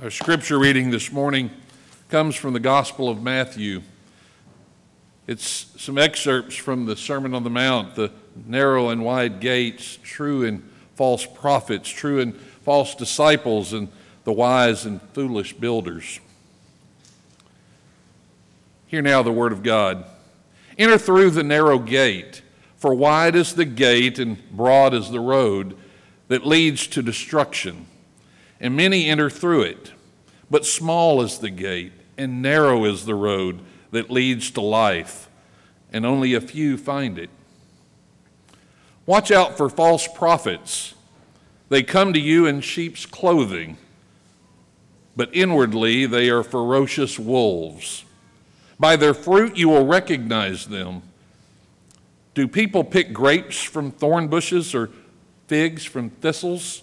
Our scripture reading this morning comes from the Gospel of Matthew. It's some excerpts from the Sermon on the Mount, the narrow and wide gates, true and false prophets, true and false disciples, and the wise and foolish builders. Hear now the word of God. Enter through the narrow gate, for wide is the gate and broad is the road that leads to destruction and many enter through it. But small is the gate, and narrow is the road that leads to life, and only a few find it. Watch out for false prophets. They come to you in sheep's clothing, but inwardly they are ferocious wolves. By their fruit you will recognize them. Do people pick grapes from thorn bushes or figs from thistles?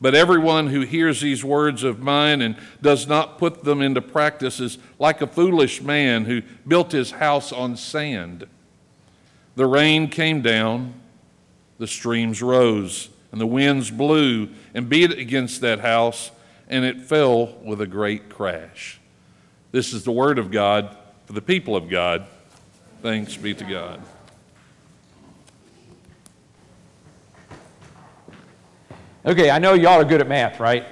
But everyone who hears these words of mine and does not put them into practice is like a foolish man who built his house on sand. The rain came down, the streams rose, and the winds blew and beat against that house, and it fell with a great crash. This is the word of God for the people of God. Thanks be to God. Okay, I know y'all are good at math, right?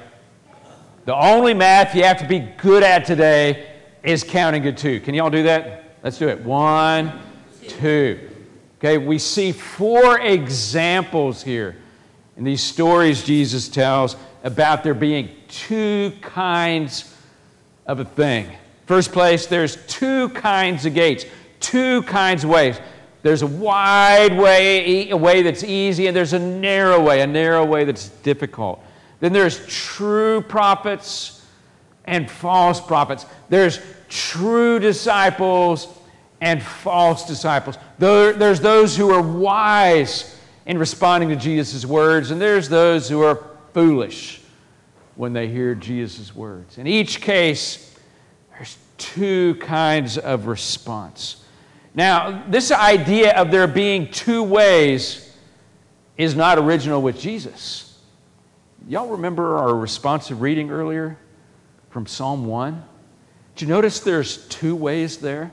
The only math you have to be good at today is counting to two. Can y'all do that? Let's do it. One, two. Okay, we see four examples here in these stories Jesus tells about there being two kinds of a thing. First place, there's two kinds of gates, two kinds of ways. There's a wide way, a way that's easy, and there's a narrow way, a narrow way that's difficult. Then there's true prophets and false prophets. There's true disciples and false disciples. There's those who are wise in responding to Jesus' words, and there's those who are foolish when they hear Jesus' words. In each case, there's two kinds of response. Now, this idea of there being two ways is not original with Jesus. Y'all remember our responsive reading earlier from Psalm 1? Did you notice there's two ways there?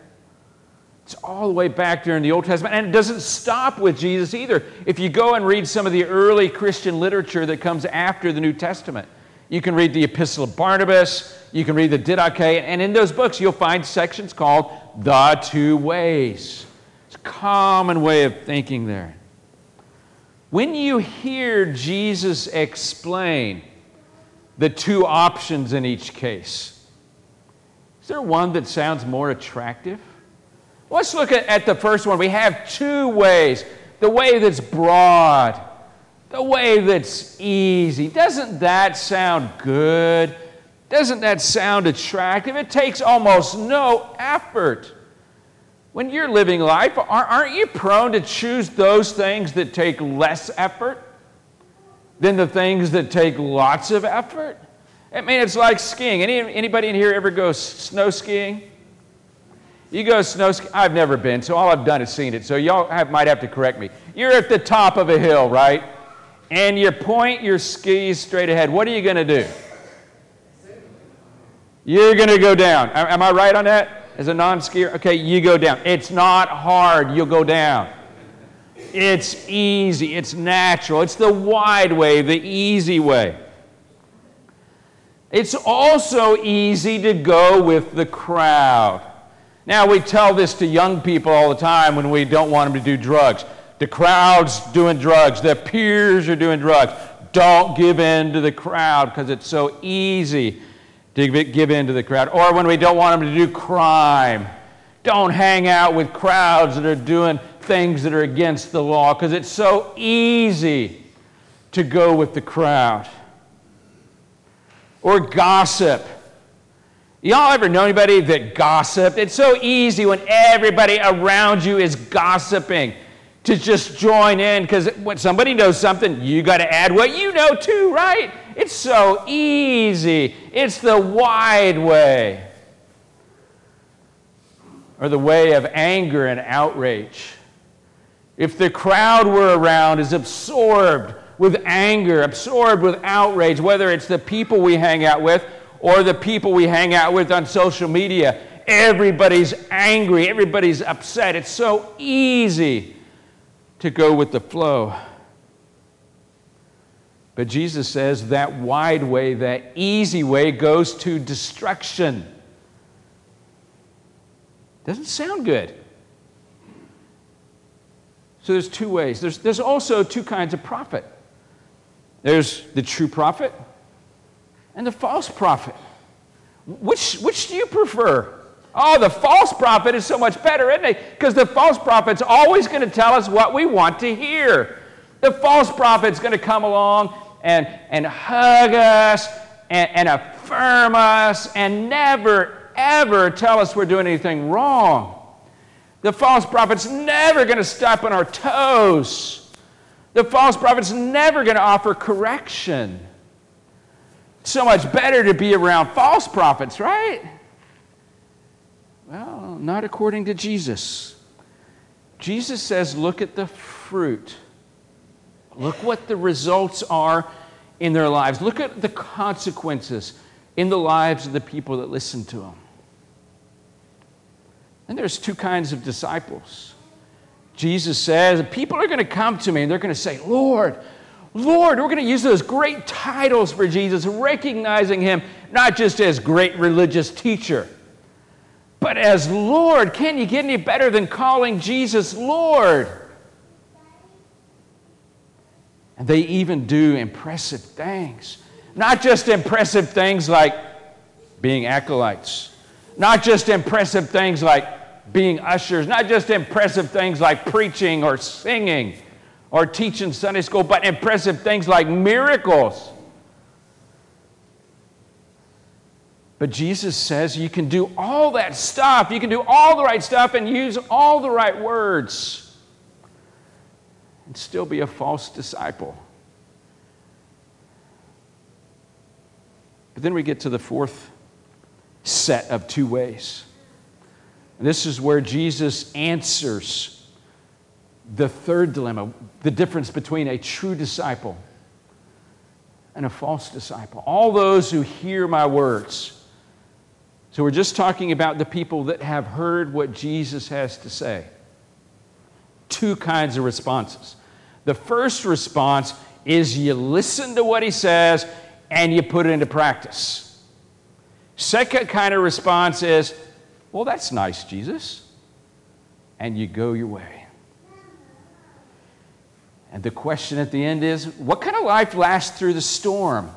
It's all the way back there in the Old Testament, and it doesn't stop with Jesus either. If you go and read some of the early Christian literature that comes after the New Testament, you can read the Epistle of Barnabas, you can read the Didache, and in those books you'll find sections called The Two Ways. It's a common way of thinking there. When you hear Jesus explain the two options in each case, is there one that sounds more attractive? Let's look at, at the first one. We have two ways the way that's broad the way that's easy. Doesn't that sound good? Doesn't that sound attractive? It takes almost no effort. When you're living life, aren't you prone to choose those things that take less effort than the things that take lots of effort? I mean, it's like skiing. Any, anybody in here ever go snow skiing? You go snow ski. I've never been, so all I've done is seen it. So y'all have, might have to correct me. You're at the top of a hill, right? And you point your skis straight ahead. What are you going to do? You're going to go down. Am I right on that? As a non skier? Okay, you go down. It's not hard. You'll go down. It's easy. It's natural. It's the wide way, the easy way. It's also easy to go with the crowd. Now, we tell this to young people all the time when we don't want them to do drugs. The crowd's doing drugs, their peers are doing drugs. Don't give in to the crowd because it's so easy to give in to the crowd. Or when we don't want them to do crime, don't hang out with crowds that are doing things that are against the law because it's so easy to go with the crowd. Or gossip. Y'all ever know anybody that gossiped? It's so easy when everybody around you is gossiping to just join in because when somebody knows something, you got to add what you know too, right? It's so easy. It's the wide way or the way of anger and outrage. If the crowd we're around is absorbed with anger, absorbed with outrage, whether it's the people we hang out with or the people we hang out with on social media. Everybody's angry, everybody's upset. It's so easy to go with the flow. But Jesus says that wide way, that easy way, goes to destruction. Doesn't sound good. So there's two ways. There's, there's also two kinds of prophet there's the true prophet and the false prophet. Which, which do you prefer? Oh, the false prophet is so much better, isn't it? Because the false prophet's always going to tell us what we want to hear. The false prophet's going to come along and, and hug us and, and affirm us and never, ever tell us we're doing anything wrong. The false prophet's never going to step on our toes. The false prophet's never going to offer correction so much better to be around false prophets, right? Well, not according to Jesus. Jesus says, look at the fruit. Look what the results are in their lives. Look at the consequences in the lives of the people that listen to them. And there's two kinds of disciples. Jesus says, people are going to come to me and they're going to say, Lord, Lord, we're going to use those great titles for Jesus, recognizing him not just as great religious teacher, but as Lord. Can you get any better than calling Jesus Lord? And they even do impressive things. Not just impressive things like being acolytes, not just impressive things like being ushers, not just impressive things like preaching or singing or teaching Sunday school, but impressive things like miracles. But Jesus says you can do all that stuff. You can do all the right stuff and use all the right words and still be a false disciple. But then we get to the fourth set of two ways. And this is where Jesus answers the third dilemma the difference between a true disciple and a false disciple. All those who hear my words. So, we're just talking about the people that have heard what Jesus has to say. Two kinds of responses. The first response is you listen to what he says and you put it into practice. Second kind of response is, well, that's nice, Jesus. And you go your way. And the question at the end is what kind of life lasts through the storm?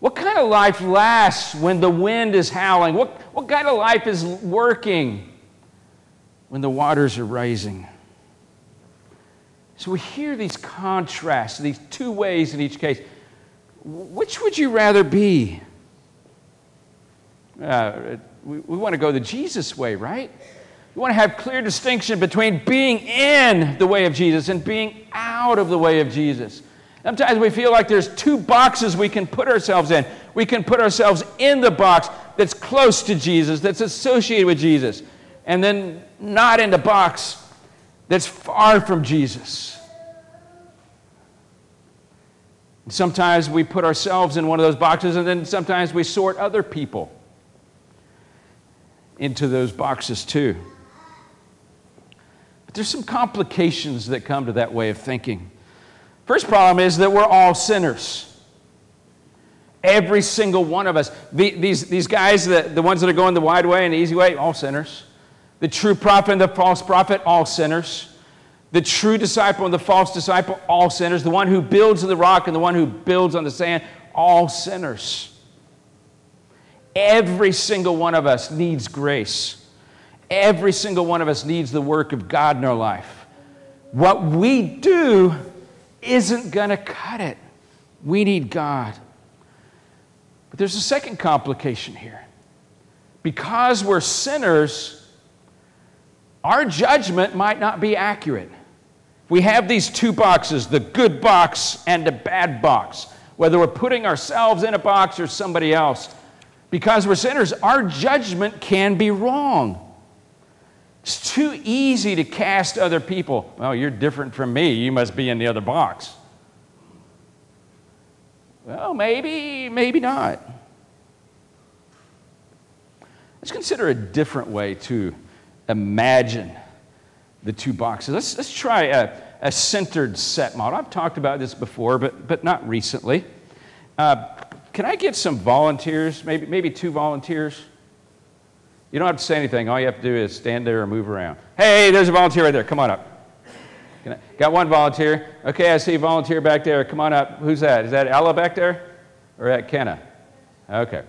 What kind of life lasts when the wind is howling? What, what kind of life is working when the waters are rising? So we hear these contrasts, these two ways in each case. Which would you rather be? Uh, we, we want to go the Jesus way, right? We want to have clear distinction between being in the way of Jesus and being out of the way of Jesus. Sometimes we feel like there's two boxes we can put ourselves in. We can put ourselves in the box that's close to Jesus, that's associated with Jesus. and then not in the box that's far from Jesus. Sometimes we put ourselves in one of those boxes, and then sometimes we sort other people into those boxes too. But there's some complications that come to that way of thinking. First problem is that we're all sinners. Every single one of us. The, these, these guys, the, the ones that are going the wide way and the easy way, all sinners. The true prophet and the false prophet, all sinners. The true disciple and the false disciple, all sinners. The one who builds on the rock and the one who builds on the sand, all sinners. Every single one of us needs grace. Every single one of us needs the work of God in our life. What we do isn't going to cut it. We need God. But there's a second complication here. Because we're sinners, our judgment might not be accurate. We have these two boxes the good box and the bad box, whether we're putting ourselves in a box or somebody else. Because we're sinners, our judgment can be wrong. It's too easy to cast other people. Well, you're different from me. You must be in the other box. Well, maybe, maybe not. Let's consider a different way to imagine the two boxes. Let's, let's try a, a centered set model. I've talked about this before, but, but not recently. Uh, can I get some volunteers, maybe, maybe two volunteers? You don't have to say anything. All you have to do is stand there or move around. Hey, there's a volunteer right there. Come on up. I, got one volunteer. Okay, I see a volunteer back there. Come on up. Who's that? Is that Ella back there? Or that Kenna? Okay.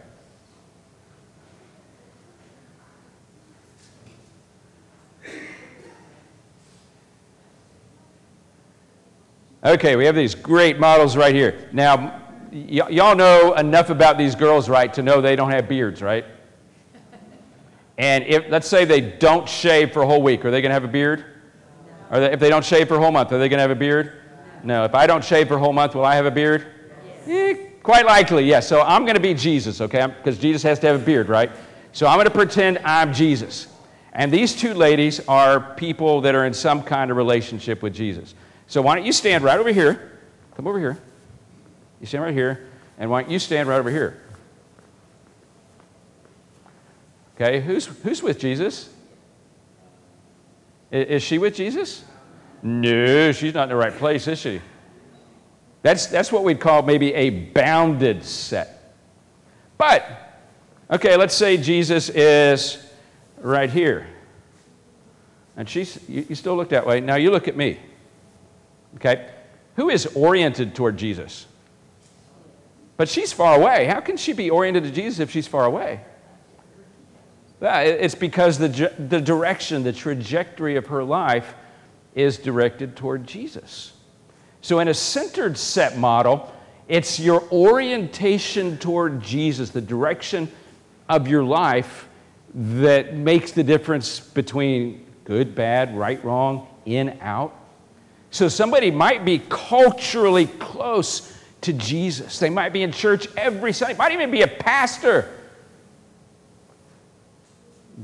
Okay, we have these great models right here. Now, y- y'all know enough about these girls, right, to know they don't have beards, right? And if, let's say they don't shave for a whole week, are they going to have a beard? Or they, if they don't shave for a whole month, are they going to have a beard? No. If I don't shave for a whole month, will I have a beard? Yes. Eh, quite likely, yes. So I'm going to be Jesus, okay? Because Jesus has to have a beard, right? So I'm going to pretend I'm Jesus. And these two ladies are people that are in some kind of relationship with Jesus. So why don't you stand right over here? Come over here. You stand right here. And why don't you stand right over here? Okay, who's, who's with Jesus? Is she with Jesus? No, she's not in the right place, is she? That's, that's what we'd call maybe a bounded set. But, okay, let's say Jesus is right here. And she's, you, you still look that way. Now you look at me. Okay? Who is oriented toward Jesus? But she's far away. How can she be oriented to Jesus if she's far away? It's because the, the direction, the trajectory of her life is directed toward Jesus. So, in a centered set model, it's your orientation toward Jesus, the direction of your life that makes the difference between good, bad, right, wrong, in, out. So somebody might be culturally close to Jesus. They might be in church every Sunday, might even be a pastor.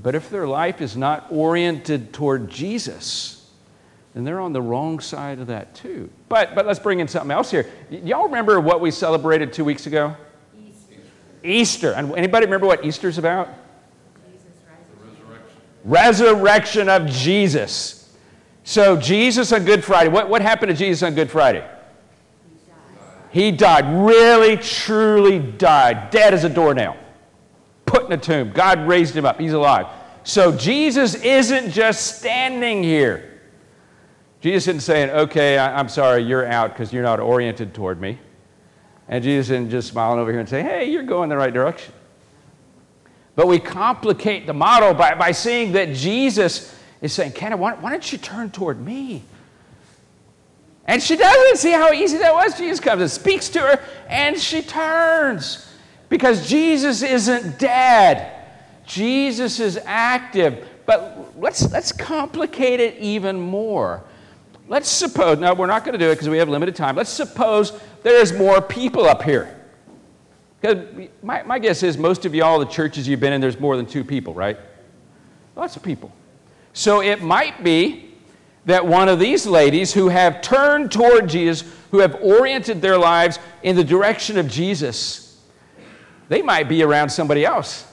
But if their life is not oriented toward Jesus, then they're on the wrong side of that too. But, but let's bring in something else here. Y- y'all remember what we celebrated two weeks ago? Easter. Easter. And anybody remember what Easter's about? Jesus, resurrection. Resurrection of Jesus. So, Jesus on Good Friday, what, what happened to Jesus on Good Friday? He died. Really, truly died. Dead as a doornail. Put in a tomb. God raised him up. He's alive. So, Jesus isn't just standing here. Jesus isn't saying, okay, I, am sorry, you're out because you're not oriented toward me. And Jesus isn't just smiling over here and saying, hey, you're going the right direction. But we complicate the model by, by seeing that Jesus is saying, Kenna, why, why don't you turn toward me? And she doesn't see how easy that was. Jesus comes and speaks to her, and she turns because Jesus isn't dead. Jesus is active. But let's, let's complicate it even more. Let's suppose, now we're not going to do it because we have limited time. Let's suppose there's more people up here. Because my, my guess is most of y'all, the churches you've been in, there's more than two people, right? Lots of people. So it might be that one of these ladies who have turned toward Jesus, who have oriented their lives in the direction of Jesus, they might be around somebody else.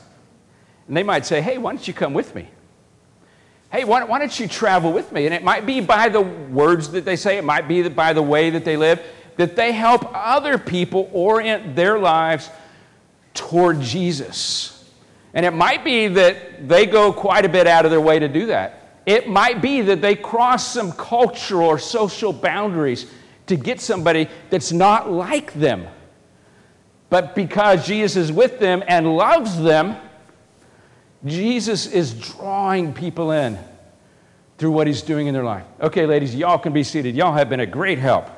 And they might say, hey, why don't you come with me? Hey, why, why don't you travel with me? And it might be by the words that they say, it might be by the way that they live, that they help other people orient their lives toward Jesus. And it might be that they go quite a bit out of their way to do that. It might be that they cross some cultural or social boundaries to get somebody that's not like them. But because Jesus is with them and loves them, Jesus is drawing people in through what he's doing in their life. Okay, ladies, y'all can be seated. Y'all have been a great help.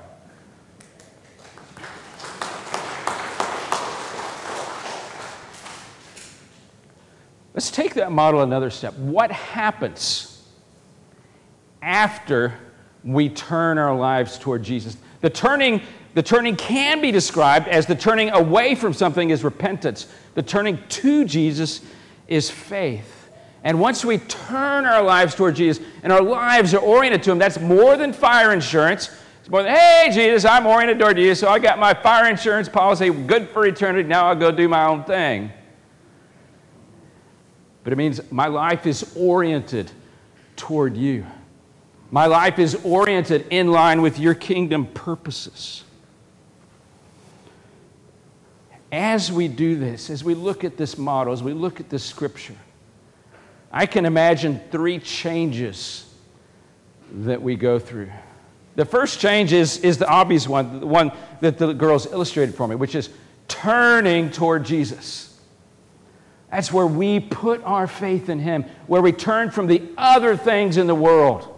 Let's take that model another step. What happens after we turn our lives toward Jesus? The turning, the turning can be described as the turning away from something is repentance. The turning to Jesus is faith. And once we turn our lives toward Jesus and our lives are oriented to Him, that's more than fire insurance. It's more than, hey, Jesus, I'm oriented toward you, so I got my fire insurance policy, good for eternity, now I'll go do my own thing. But it means my life is oriented toward you. My life is oriented in line with your kingdom purposes. As we do this, as we look at this model, as we look at this scripture, I can imagine three changes that we go through. The first change is, is the obvious one, the one that the girls illustrated for me, which is turning toward Jesus. That's where we put our faith in Him, where we turn from the other things in the world,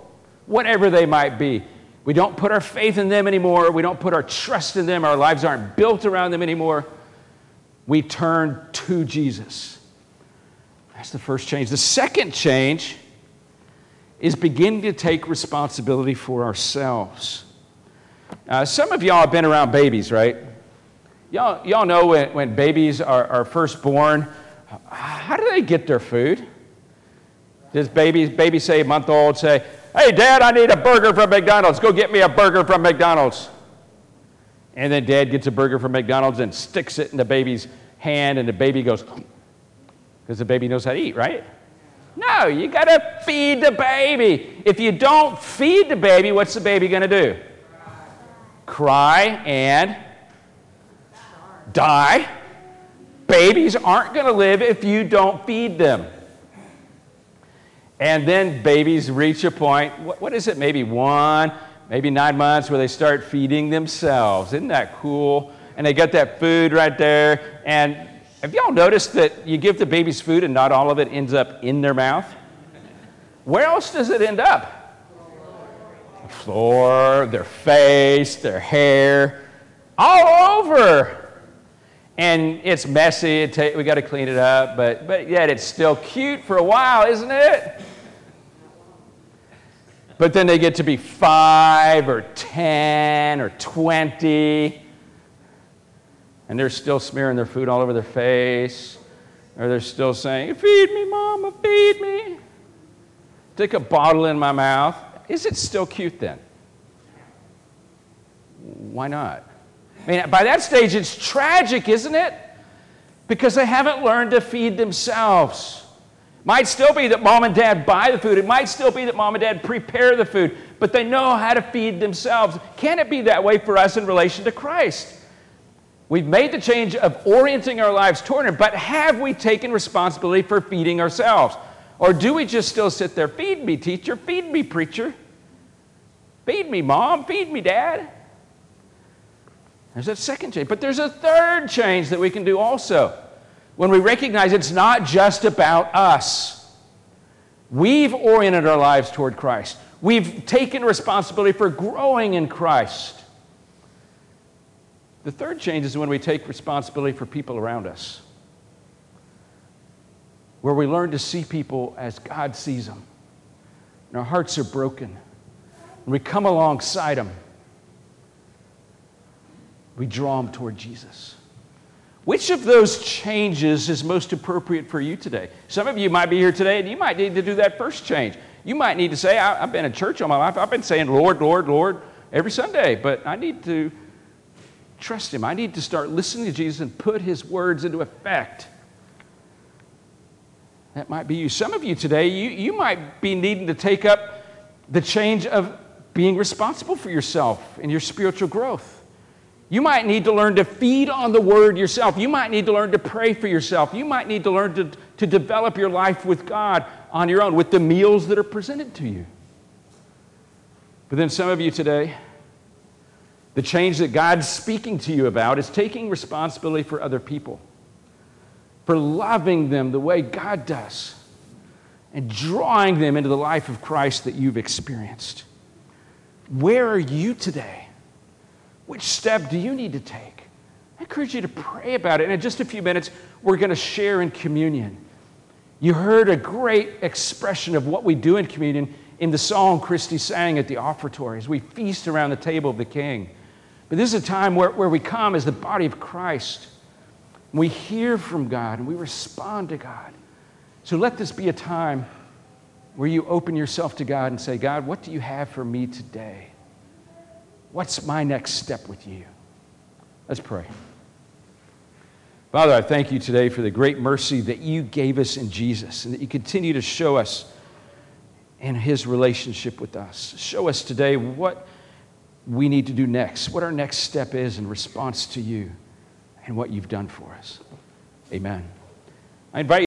whatever they might be. We don't put our faith in them anymore. We don't put our trust in them. Our lives aren't built around them anymore we turn to Jesus. That's the first change. The second change is beginning to take responsibility for ourselves. Uh, some of y'all have been around babies, right? Y'all, y'all know when, when babies are, are first born, how do they get their food? Does baby, baby say, month old, say, Hey, Dad, I need a burger from McDonald's. Go get me a burger from McDonald's. And then dad gets a burger from McDonald's and sticks it in the baby's hand, and the baby goes, because the baby knows how to eat, right? No, you got to feed the baby. If you don't feed the baby, what's the baby going to do? Cry and die. Babies aren't going to live if you don't feed them. And then babies reach a point, what, what is it, maybe one, maybe nine months, where they start feeding themselves. Isn't that cool? And they get that food right there. And have y'all noticed that you give the babies food and not all of it ends up in their mouth? Where else does it end up? The floor, their face, their hair, all over. And it's messy, it we got to clean it up, but, but yet it's still cute for a while, isn't it? But then they get to be five or 10 or 20, and they're still smearing their food all over their face, or they're still saying, Feed me, Mama, feed me. Stick a bottle in my mouth. Is it still cute then? Why not? I mean, by that stage, it's tragic, isn't it? Because they haven't learned to feed themselves. Might still be that mom and dad buy the food. It might still be that mom and dad prepare the food, but they know how to feed themselves. Can it be that way for us in relation to Christ? We've made the change of orienting our lives toward Him, but have we taken responsibility for feeding ourselves? Or do we just still sit there, feed me, teacher, feed me, preacher, feed me, mom, feed me, dad? There's that second change. But there's a third change that we can do also when we recognize it's not just about us. We've oriented our lives toward Christ. We've taken responsibility for growing in Christ. The third change is when we take responsibility for people around us, where we learn to see people as God sees them. And our hearts are broken. And we come alongside them. We draw them toward Jesus. Which of those changes is most appropriate for you today? Some of you might be here today and you might need to do that first change. You might need to say, I, have been in church all my life. I've been saying, Lord, Lord, Lord, every Sunday, but I need to trust Him. I need to start listening to Jesus and put His words into effect. That might be you. Some of you today, you, you might be needing to take up the change of being responsible for yourself and your spiritual growth. You might need to learn to feed on the word yourself. You might need to learn to pray for yourself. You might need to learn to, to develop your life with God on your own with the meals that are presented to you. But then some of you today, the change that God's speaking to you about is taking responsibility for other people, for loving them the way God does, and drawing them into the life of Christ that you've experienced. Where are you today? Which step do you need to take? I encourage you to pray about it. And in just a few minutes, we're going to share in communion. You heard a great expression of what we do in communion in the song Christy sang at the offertory as we feast around the table of the King. But this is a time where, where we come as the body of Christ. We hear from God and we respond to God. So let this be a time where you open yourself to God and say, God, what do you have for me today? What's my next step with you? Let's pray. Father, I thank you today for the great mercy that you gave us in Jesus and that you continue to show us in his relationship with us. Show us today what we need to do next, what our next step is in response to you and what you've done for us. Amen. I invite